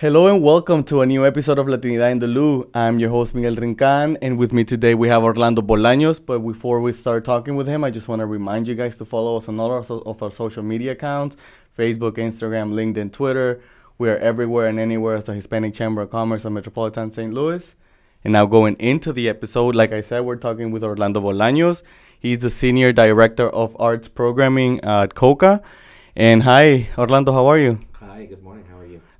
Hello and welcome to a new episode of Latinidad in the Lou. I'm your host Miguel Rincan, and with me today we have Orlando Bolaños. But before we start talking with him, I just want to remind you guys to follow us on all our so- of our social media accounts: Facebook, Instagram, LinkedIn, Twitter. We are everywhere and anywhere as a Hispanic Chamber of Commerce of Metropolitan St. Louis. And now going into the episode, like I said, we're talking with Orlando Bolaños. He's the senior director of arts programming at Coca. And hi, Orlando, how are you? Hi, good morning.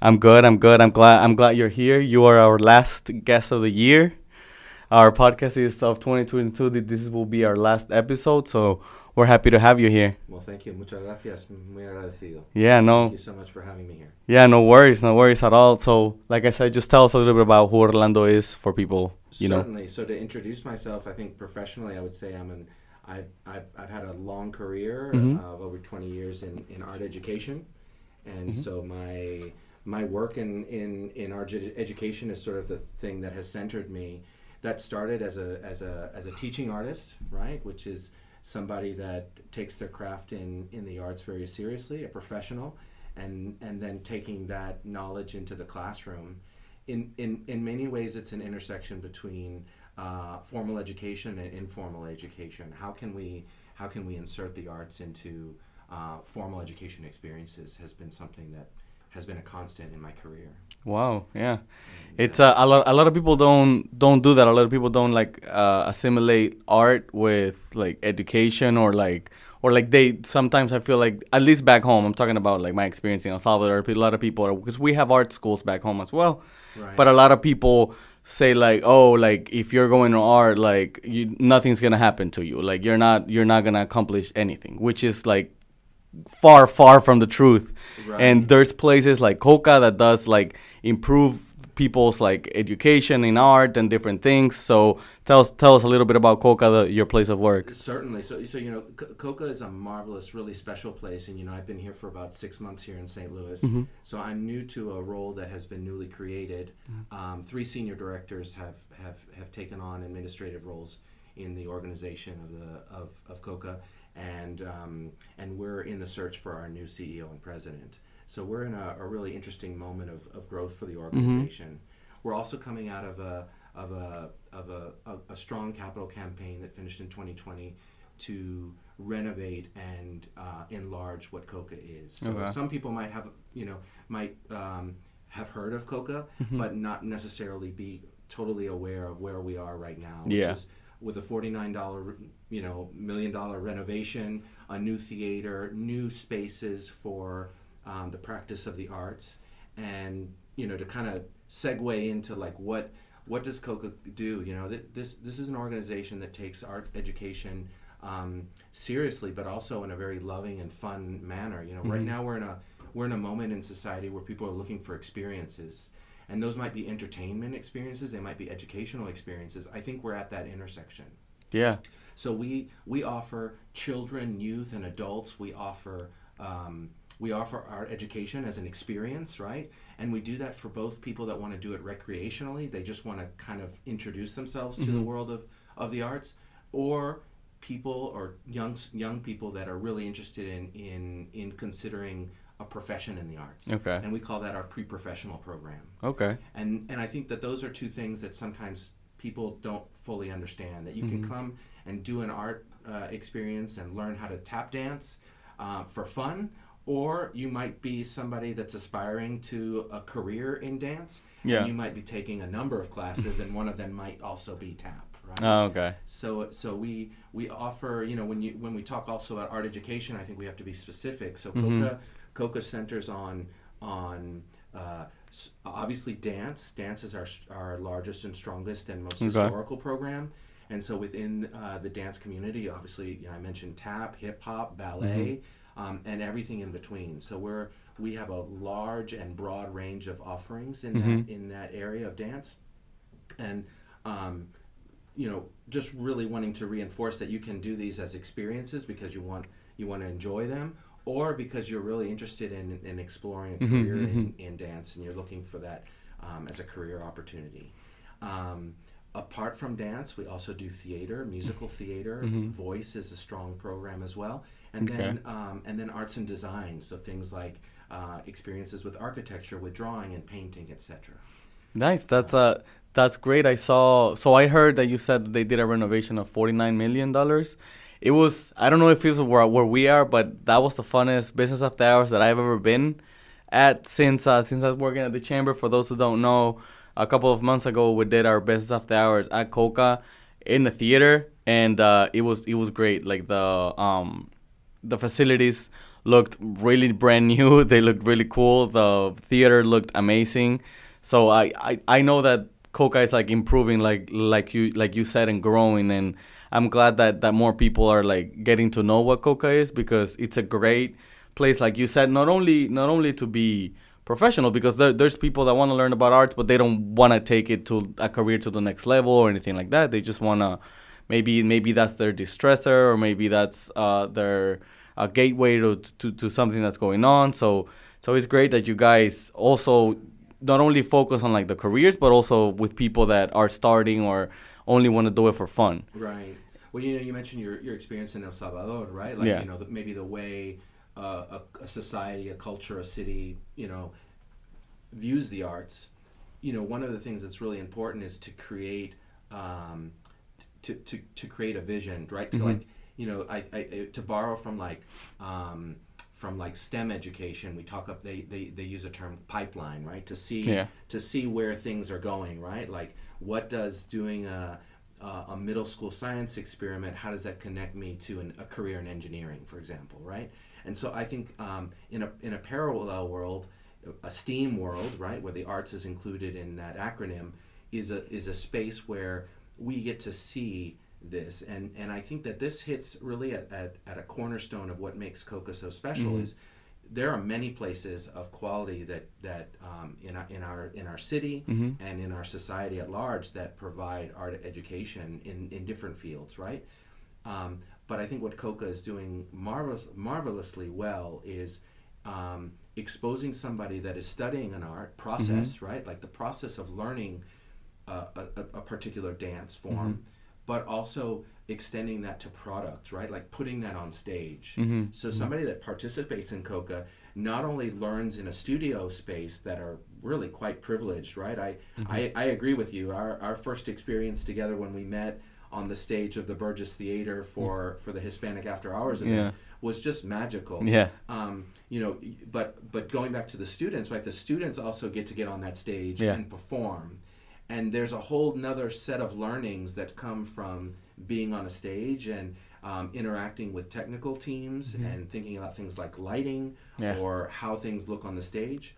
How are you? I'm good. I'm good. I'm glad. I'm glad you're here. You are our last guest of the year. Our podcast is of 2022. This will be our last episode, so we're happy to have you here. Well, thank you. Muchas gracias. Muy agradecido. Yeah, no, Thank you so much for having me here. yeah, no worries, no worries at all. So, like I said, just tell us a little bit about who Orlando is for people. You know. Certainly. So to introduce myself, I think professionally, I would say I'm an I've, I've, I've had a long career Mhm. uh, of over 20 years in, in art education, and Mhm. so my my work in, in, in edu- education is sort of the thing that has centered me. That started as a as a as a teaching artist, right, which is somebody that takes their craft in, in the arts very seriously, a professional, and and then taking that knowledge into the classroom. In in, in many ways, it's an intersection between uh, formal education and informal education. How can we how can we insert the arts into uh, formal education experiences has been something that has been a constant in my career. Wow. Yeah. It's uh, a lot. A lot of people don't don't do that. A lot of people don't like uh, assimilate art with like education or like or like they. Sometimes I feel like at least back home. I'm talking about like my experience in El Salvador. A lot of people are because we have art schools back home as well. right. But a lot of people say like, oh, like if you're going to art, like you, nothing's gonna happen to you. Like you're not you're not gonna accomplish anything, which is like far far from the truth. Right. And there's places like Coca that does like improve people's like education in art and different things. So tell us tell us a little bit about Coca, the, your place of work. Certainly. So, so you know, C- Coca is a marvelous, really special place, and you know, I've been here for about six months here in St. Louis. Mhm. So I'm new to a role that has been newly created. Um, three senior directors have, have have taken on administrative roles in the organization of the of, of Coca, and um, and we're in the search for our new CEO and president. So we're in a, a really interesting moment of, of growth for the organization. We're also coming out of a of a of a, a, a strong capital campaign that finished in 2020 to renovate and uh, enlarge what Coca is. So Okay. some people might have you know might um, have heard of Coca, Mm-hmm. but not necessarily be totally aware of where we are right now. Which Yeah. is with a forty-nine dollar, you know, million dollar renovation, a new theater, new spaces for um, the practice of the arts, and you know, to kind of segue into like what what does Coca do? You know, th- this this is an organization that takes art education um, seriously, but also in a very loving and fun manner. You know, right Mhm. now we're in a we're in a moment in society where people are looking for experiences and those might be entertainment experiences they might be educational experiences i think we're at that intersection Yeah. so we we offer children youth and adults we offer um, we offer art education as an experience right and we do that for both people that want to do it recreationally they just want to kind of introduce themselves to the Mhm. world of, of the arts or people or young young people that are really interested in in in considering a profession in the arts Okay. and we call that our pre-professional program Okay. and and I think that those are two things that sometimes people don't fully understand. That you Mhm. can come and do an art uh, experience and learn how to tap dance uh, for fun, or you might be somebody that's aspiring to a career in dance, Yeah. and you might be taking a number of classes, and one of them might also be tap. Right. Oh, okay. So, so we we offer, you know, when you when we talk also about art education, I think we have to be specific. So. Coca Coca centers on on uh, obviously dance. Dance is our our largest and strongest and most Okay. historical program. And so within uh, the dance community, obviously, you know, I mentioned tap, hip hop, ballet, um, and everything in between. So we're we have a large and broad range of offerings in Mhm. that in that area of dance, and um, you know, just really wanting to reinforce that you can do these as experiences because you want you want to enjoy them, or because you're really interested in, in exploring a Mhm, career in, mhm. in dance and you're looking for that um, as a career opportunity. Um, apart from dance, we also do theater, musical theater. Mhm. Voice is a strong program as well, and then um, and then arts and design. So things like uh, experiences with architecture, with drawing and painting, etc. Nice. That's uh that's great. I saw. So I heard that you said they did a renovation of forty nine million dollars. It was. I don't know if it's where where we are, but that was the funnest business after hours that I've ever been at since uh, since I was working at the chamber. For those who don't know, a couple of months ago we did our business after hours at Coca in the theater, and uh, it was it was great. Like the um the facilities looked really brand new. They looked really cool. The theater looked amazing. So I, I, I know that Coca is like improving like like you like you said and growing and I'm glad that, that more people are like getting to know what Coca is because it's a great place like you said not only not only to be professional because there, there's people that want to learn about arts but they don't want to take it to a career to the next level or anything like that. They just want to maybe maybe that's their distressor or maybe that's uh, their uh, gateway to, to, to something that's going on. So so it's great that you guys also not only focus on like the careers, but also with people that are starting or only want to do it for fun. Right. Well, you know, you mentioned your, your experience in El Salvador, right? Like, Yeah. you know, the, maybe the way uh, a, a society, a culture, a city, you know, views the arts. You know, one of the things that's really important is to create, um, to, to, to create a vision, right? To Mhm. like, you know, I, I- to borrow from like, um, from like STEM education, we talk up. They, they, they use a term pipeline, right? To see Yeah. to see where things are going, right? Like, what does doing a, a, middle school science experiment, how does that connect me to an, a career in engineering, for example, right? And so I think um, in, a, in a parallel world, a STEAM world, right, where the arts is included in that acronym, is a, is a space where we get to see this. And, and I think that this hits really at, at, at a cornerstone of what makes Coca so special Mhm. is there are many places of quality that that um, in our in our in our city Mhm. and in our society at large that provide art education in in different fields, right? Um, but I think what Coca is doing marvelous, marvelously well is um, exposing somebody that is studying an art process, right? Like the process of learning a, a, a particular dance form, but also extending that to product, right? Like putting that on stage. Mhm. So somebody that participates in Coca not only learns in a studio space that are really quite privileged, right? I, I, I agree with you. Our, our first experience together when we met on the stage of the Burgess Theater for, for the Hispanic After Hours event Yeah. was just magical Yeah. um, you know, but but going back to the students, right? The students also get to get on that stage Yeah. and perform, and there's a whole nother set of learnings that come from being on a stage and um, interacting with technical teams and thinking about things like lighting Mm-hmm. Yeah. or how things look on the stage.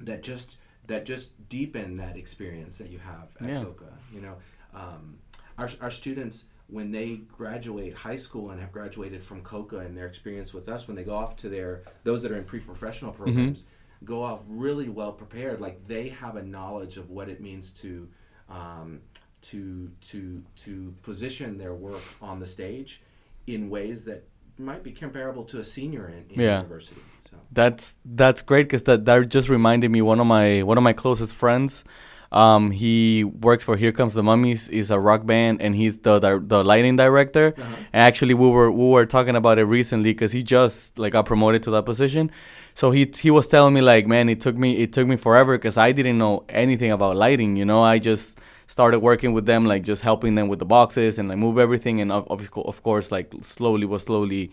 That just that just deepen that experience that you have at Yeah. Coca. You know, um, our our students when they graduate high school and have graduated from Coca and their experience with us, when they go off to their those that are in pre-professional programs, go off really well prepared. Like they have a knowledge of what it means to um, to to to position their work on the stage in ways that might be comparable to a senior in, in Yeah. university. So That's that's great because that that just reminded me one of my one of my closest friends. Um, he works for Here Comes the Mummies. is a rock band, and he's the the, the lighting director. Uh-huh. And actually, we were we were talking about it recently because he just like got promoted to that position. So he he was telling me like, man, it took me it took me forever because I didn't know anything about lighting. You know, I just started working with them, like just helping them with the boxes and like move everything. And of of, of course, like slowly was slowly,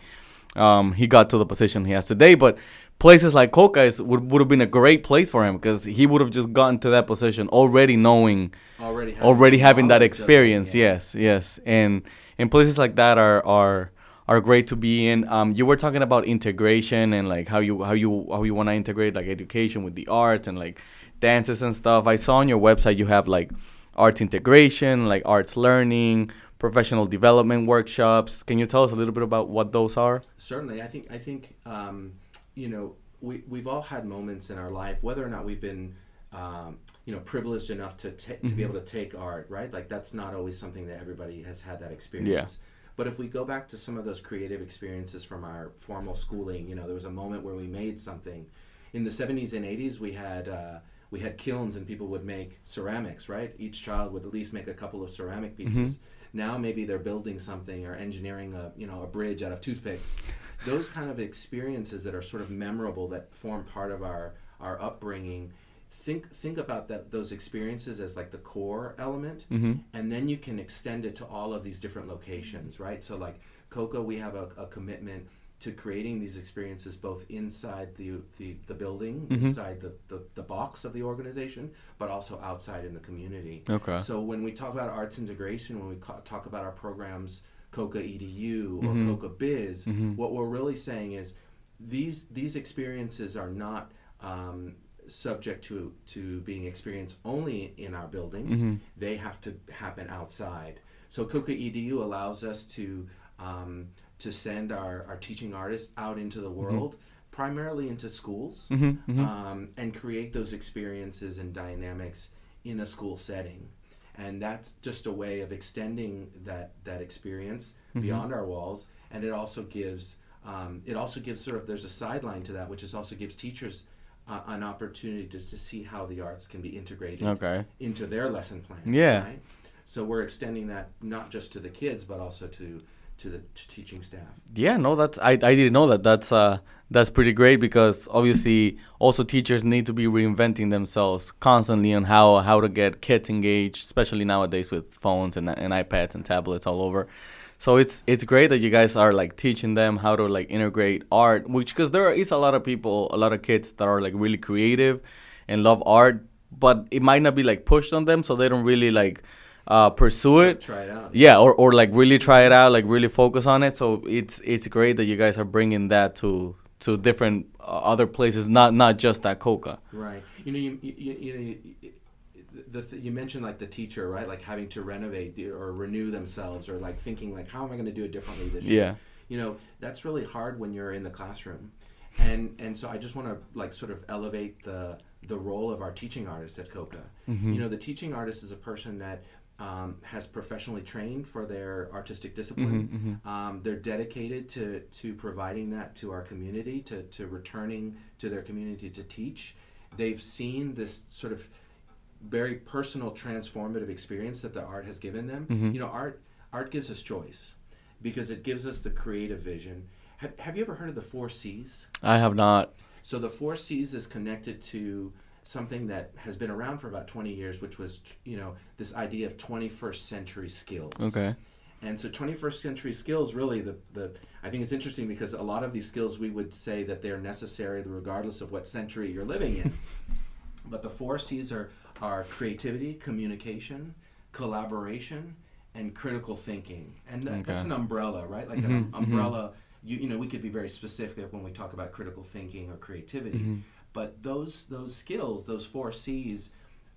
um, he got to the position he has today. But places like Coca is, would would have been a great place for him because he would have just gotten to that position already knowing already having already having that knowledge of it, experience yeah. yes yes and and places like that are are are great to be in um you were talking about integration and like how you how you how you want to integrate like education with the arts and like dances and stuff i saw on your website you have like arts integration like arts learning professional development workshops can you tell us a little bit about what those are Certainly, I think I think um, you know we we've all had moments in our life, whether or not we've been um, you know privileged enough to ta- to be able to take art, right? Like that's not always something that everybody has had that experience. Yeah. But if we go back to some of those creative experiences from our formal schooling, you know, there was a moment where we made something. In the 70s and 80s, we had uh, we had kilns and people would make ceramics, right? Each child would at least make a couple of ceramic pieces. Now maybe they're building something or engineering a you know a bridge out of toothpicks. Those kind of experiences that are sort of memorable that form part of our our upbringing. Think think about that those experiences as like the core element, Mm-hmm. and then you can extend it to all of these different locations, right? So like Coca, we have a, a commitment to creating these experiences both inside the the, the building, Mhm. inside the, the, the box of the organization, but also outside in the community. Okay. So when we talk about arts integration, when we ca- talk about our programs, Coca EDU or Mhm. Coca Biz, Mhm. what we're really saying is these these experiences are not um, subject to to being experienced only in our building. Mm-hmm. They have to happen outside. So Coca EDU allows us to um, to send our, our teaching artists out into the world, primarily into schools, Mm-hmm. um, and create those experiences and dynamics in a school setting. And that's just a way of extending that that experience Mhm. beyond our walls. And it also gives um, it also gives sort of there's a sideline to that, which is also gives teachers uh, an opportunity just to see how the arts can be integrated Okay. into their lesson plan. Yeah. Right? So we're extending that not just to the kids, but also to to the to teaching staff. Yeah, no, that's I, I didn't know that. That's uh that's pretty great because obviously also teachers need to be reinventing themselves constantly on how how to get kids engaged, especially nowadays with phones and and iPads and tablets all over. So it's it's great that you guys are like teaching them how to like integrate art, which because there is a lot of people, a lot of kids that are like really creative and love art, but it might not be like pushed on them, so they don't really like uh, pursue it Try it out. yeah or, or like really try it out like really focus on it so it's it's great that you guys are bringing that to to different uh, other places not not just at coca Right. You know, you you, you, know, you, the, the you mentioned like the teacher, right? Like having to renovate the- or renew themselves, or like thinking like, how am I going to do it differently this year? yeah You know, that's really hard when you're in the classroom, and and so I just want to like sort of elevate the the role of our teaching artist at Coca. Mhm. You know, the teaching artist is a person that um, has professionally trained for their artistic discipline. Mhm, Um, they're dedicated to, to providing that to our community, to, to returning to their community to teach. They've seen this sort of very personal, transformative experience that the art has given them. Mhm. You know, art art gives us choice because it gives us the creative vision. Have, have you ever heard of the four C's? i have not So the four C's is connected to something that has been around for about 20 years, which was, you know, this idea of 21st century skills. okay And so 21st century skills really the, the I think it's interesting because a lot of these skills we would say that they're necessary regardless of what century you're living in. but the four C's are are creativity, communication, collaboration, and critical thinking. And that, that's an umbrella, right? Like Mhm, an um- umbrella you, you know we could be very specific when we talk about critical thinking or creativity Mhm. But those those skills those four c's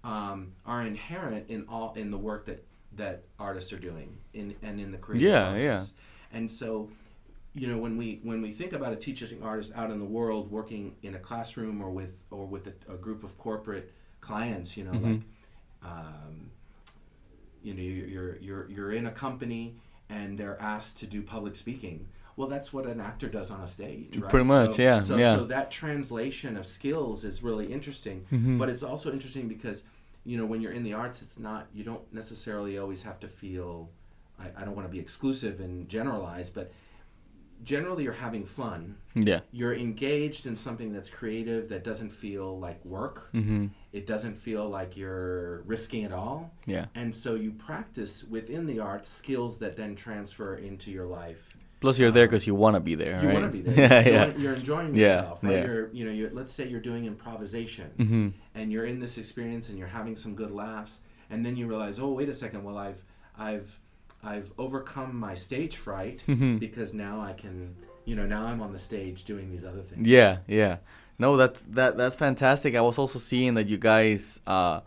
um, are inherent in all in the work that that artists are doing in and in the creative Yeah, yeah. and so you know when we when we think about a teaching artist out in the world working in a classroom or with or with a, a group of corporate clients you know Mhm. like um, you know you're, you're you're you're in a company and they're asked to do public speaking well that's what an actor does on a stage right? Pretty much, so, yeah, so, yeah. so that translation of skills is really interesting Mhm. but it's also interesting because you know when you're in the arts it's not you don't necessarily always have to feel i, I don't want to be exclusive and generalize but generally you're having fun. Yeah. You're engaged in something that's creative that doesn't feel like work. Hmm it doesn't feel like you're risking it all. Yeah. And so you practice within the arts skills that then transfer into your life plus you're there because you want to be there you right? want to be there yeah you're, yeah enjoying, you're enjoying Yeah, yourself right yeah. you're you know you're, let's say you're doing improvisation hmm and you're in this experience and you're having some good laughs and then you realize oh wait a second well i've i've i've overcome my stage fright Mhm. because now i can you know now i'm on the stage doing these other things Yeah, yeah. No, that's that that's fantastic. I was also seeing that you guys uh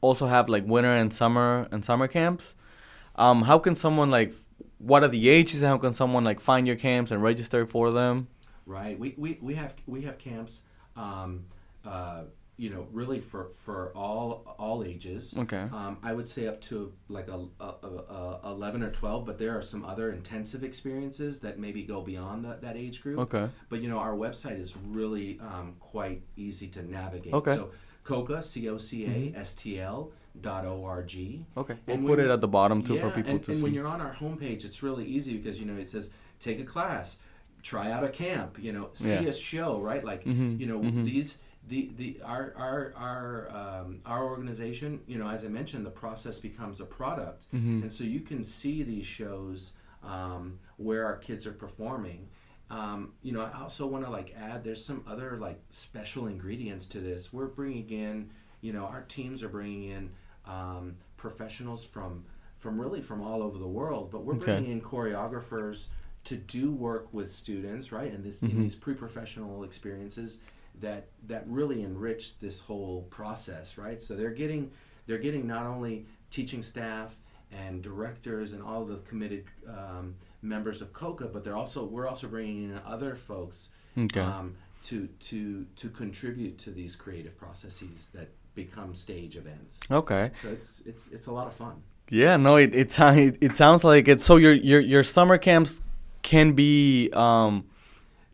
also have like winter and summer and summer camps. Um how can someone like what are the ages and how can someone like find your camps and register for them? right we, we, we have we have camps um, uh, you know really for for all all ages Okay. um, i would say up to like a, a, a, a 11 or 12 but there are some other intensive experiences that maybe go beyond that, that age group Okay. but you know our website is really um, quite easy to navigate Okay. so coca c-o-c-a s-t-l Okay. We'll And put when- it at the bottom too for Yeah, people and, to and see. when you're on our homepage, it's really easy because you know it says take a class, try out a camp, you know, see Yeah. a show, right? Like Mhm, you know mhm. these the the our our our um, our organization, you know, as I mentioned, the process becomes a product, Mhm. and so you can see these shows um, where our kids are performing. Um, you know, I also want to like add. There's some other like special ingredients to this. We're bringing in, you know, our teams are bringing in um, professionals from from really from all over the world, but we're Okay. bringing in choreographers to do work with students, right? And this Mhm. in these pre-professional experiences that that really enrich this whole process, right? So they're getting they're getting not only teaching staff and directors and all the committed um, members of COCA, but they're also we're also bringing in other folks Okay. um, to to to contribute to these creative processes that become stage events. okay. So it's it's it's a lot of fun. Yeah, no, it it, it sounds like it. So your your your summer camps can be um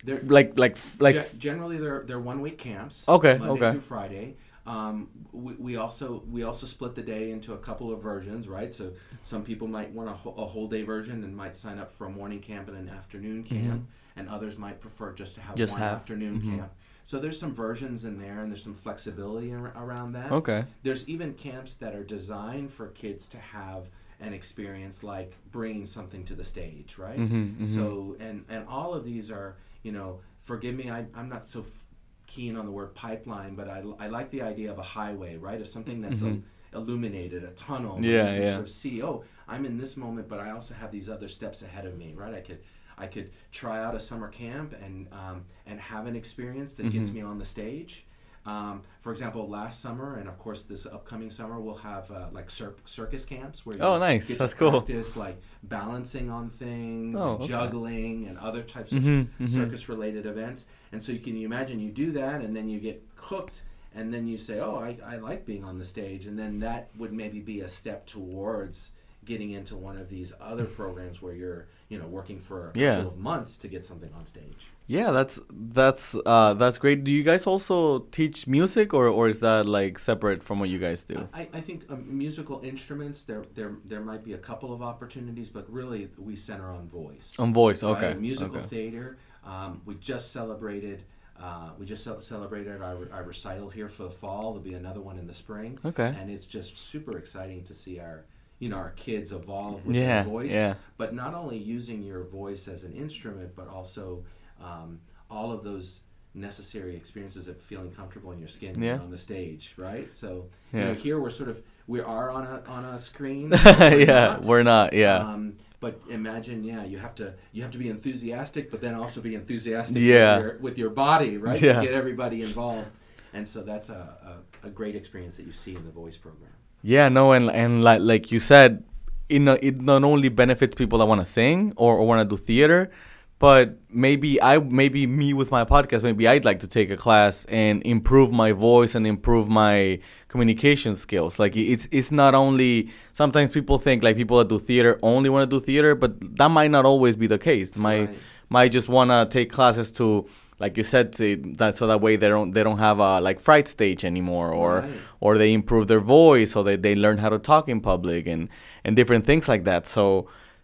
They're, like like like Ge- generally they're they're one week camps. Okay, Monday okay. through Friday. Um, we, we also we also split the day into a couple of versions, right? So some people might want a, whole- a whole day version and might sign up for a morning camp and an afternoon camp, and others might prefer just to have Mm-hmm. Just one have- afternoon mhm. camp. So there's some versions in there, and there's some flexibility ar- around that. okay. There's even camps that are designed for kids to have an experience like bringing something to the stage, right? Mhm, mhm. So, and and all of these are, you know, forgive me, I, I'm not so f- keen on the word pipeline, but I, I like the idea of a highway, right? Of something that's Mhm. il- illuminated, a tunnel. Yeah, yeah. Sort of see, oh, I'm in this moment, but I also have these other steps ahead of me, right? I could. I could try out a summer camp and um, and have an experience that gets Mhm. me on the stage. Um, for example, last summer and of course this upcoming summer, we'll have uh, like cir- circus camps where you Oh, nice. get That's to cool. practice like balancing on things, Oh, and okay. juggling, and other types of Mhm, mhm. circus-related events. And so you can imagine you do that, and then you get hooked, and then you say, "Oh, I, I like being on the stage," and then that would maybe be a step towards getting into one of these other programs where you're, you know, working for a Yeah. couple of months to get something on stage. Yeah, that's that's uh that's great. Do you guys also teach music or or is that like separate from what you guys do? I, I think um, musical instruments there there there might be a couple of opportunities, but really we center on voice. On voice, right? okay. Musical okay. theater. Um, we just celebrated. Uh, we just celebrated our, our recital here for the fall. There'll be another one in the spring, Okay. and it's just super exciting to see our, you know, our kids evolve with Yeah, their voice. yeah. But not only using your voice as an instrument, but also um, all of those necessary experiences of feeling comfortable in your skin Yeah. on the stage, right? So you know, here we're sort of we are on a on a screen. we're yeah, not. we're not. Yeah. Um, but imagine, yeah, you have to you have to be enthusiastic, but then also be enthusiastic Yeah. with, your, with your body, right? Yeah. To get everybody involved, and so that's a, a, a great experience that you see in the voice program. Yeah, no, and and like like you said, it not, it not only benefits people that want to sing or, or want to do theater, but maybe I maybe me with my podcast, maybe I'd like to take a class and improve my voice and improve my communication skills. Like it's it's not only sometimes people think like people that do theater only want to do theater, but that might not always be the case. Might Right. might just want to take classes to like you said to, that so that way they don't they don't have a like fright stage anymore or Right. or they improve their voice or they, they learn how to talk in public and and different things like that so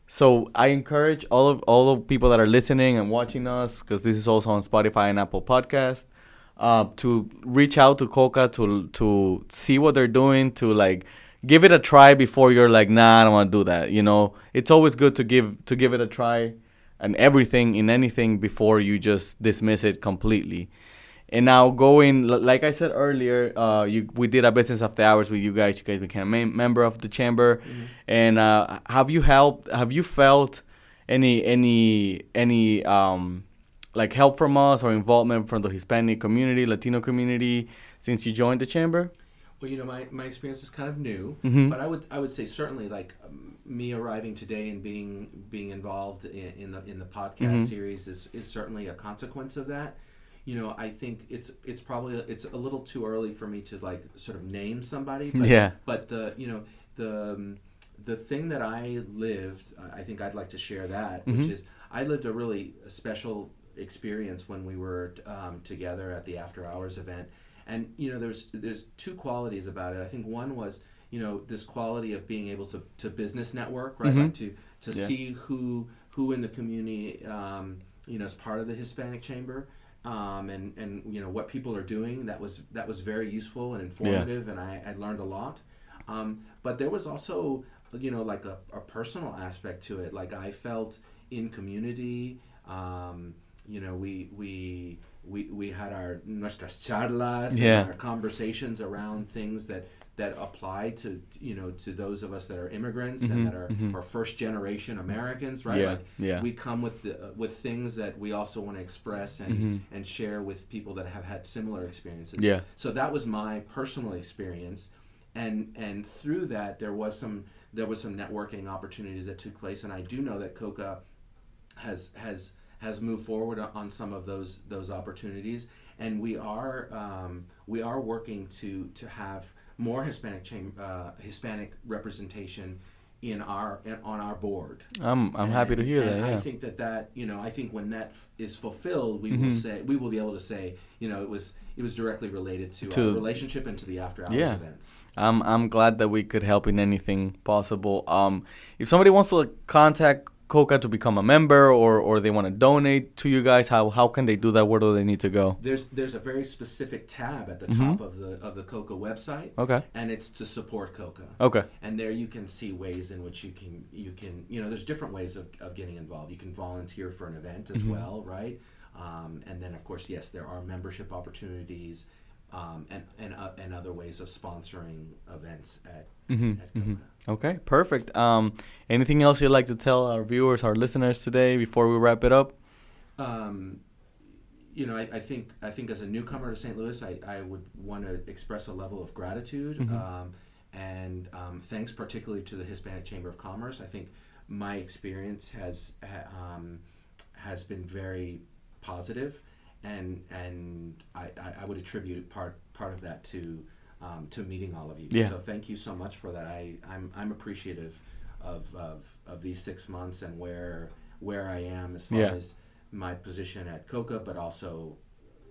so i encourage all of all of people that are listening and watching us because this is also on spotify and apple podcast uh, to reach out to coca to to see what they're doing to like give it a try before you're like nah i don't want to do that you know it's always good to give to give it a try and everything in anything before you just dismiss it completely and now going, like I said earlier, uh, you we did a business after hours with you guys. You guys became a mem- member of the chamber, and uh, have you helped? Have you felt any any any um like help from us or involvement from the Hispanic community, Latino community since you joined the chamber? Well, you know, my, my experience is kind of new, Mhm. but I would I would say certainly like um, me arriving today and being being involved in, in the in the podcast Mhm. series is, is certainly a consequence of that. You know, I think it's it's probably it's a little too early for me to like sort of name somebody. But, Yeah. But the you know the um, the thing that I lived, I think I'd like to share that, which Mhm. is I lived a really special experience when we were um, together at the after hours event and you know there's there's two qualities about it. I think one was you know this quality of being able to, to business network right? Mhm. like to to Yeah. see who who in the community um, you know is part of the Hispanic Chamber um, and and you know what people are doing. That was that was very useful and informative and I, I learned a lot. Um, but there was also you know like a, a personal aspect to it. Like I felt in community um, you know we we we, we had our nuestras charlas Yeah. and our conversations around things that that apply to you know to those of us that are immigrants Mhm, and that are, mhm. are first generation Americans right Yeah, like yeah. we come with the, uh, with things that we also want to express and Mhm. and share with people that have had similar experiences Yeah. so that was my personal experience and and through that there was some there was some networking opportunities that took place and I do know that Coca has has has moved forward on- some of those those opportunities and we are um, we are working to to have more Hispanic cham- uh, Hispanic representation in our in, on our board I'm I'm happy to hear and that. I think that that you know I think when that f- is fulfilled, we Mhm. will say we will be able to say you know it was it was directly related to, To- our relationship and to the after hours Yeah. events. I'm I'm glad that we could help in anything possible. Um, if somebody wants to like, contact Coca to become a member or or they want to donate to you guys, how how can they do that? Where do they need to go? There's there's a very specific tab at the Mhm. top of the of the Coca website, Okay. and it's to support Coca. Okay. And there you can see ways in which you can you can you know there's different ways of, of getting involved. You can volunteer for an event as Mhm. well, right? Um, and then of course yes, there are membership opportunities. Um, and and, uh, and other ways of sponsoring events at, hmm at hmm Okay. Perfect. Um, anything else you'd like to tell our viewers, our listeners today before we wrap it up? um, you know, I, I think I think as a newcomer to St. Louis, I, I would want to express a level of gratitude Mhm. um, and um, thanks particularly to the Hispanic Chamber of Commerce. I think my experience has ha, um, has been very positive, and and I, I, would attribute part part of that to um, to meeting all of you. Yeah. So thank you so much for that. I I'm, I'm appreciative of, of of these six months and where where I am as far Yeah. as my position at Coca, but also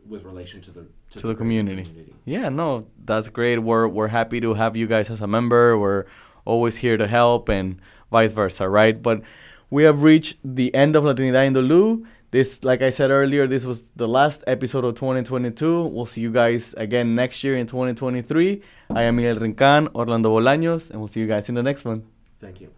with relation to the To the greater community. Yeah, no, that's great. We're we're happy to have you guys as a member. We're always here to help and vice versa, right? But we have reached the end of Latinidad in the Lou. This, like I said earlier, this was the last episode of 2022. We'll see you guys again next year in 2023. I am Miguel Rincan, Orlando Bolaños, and we'll see you guys in the next one. Thank you.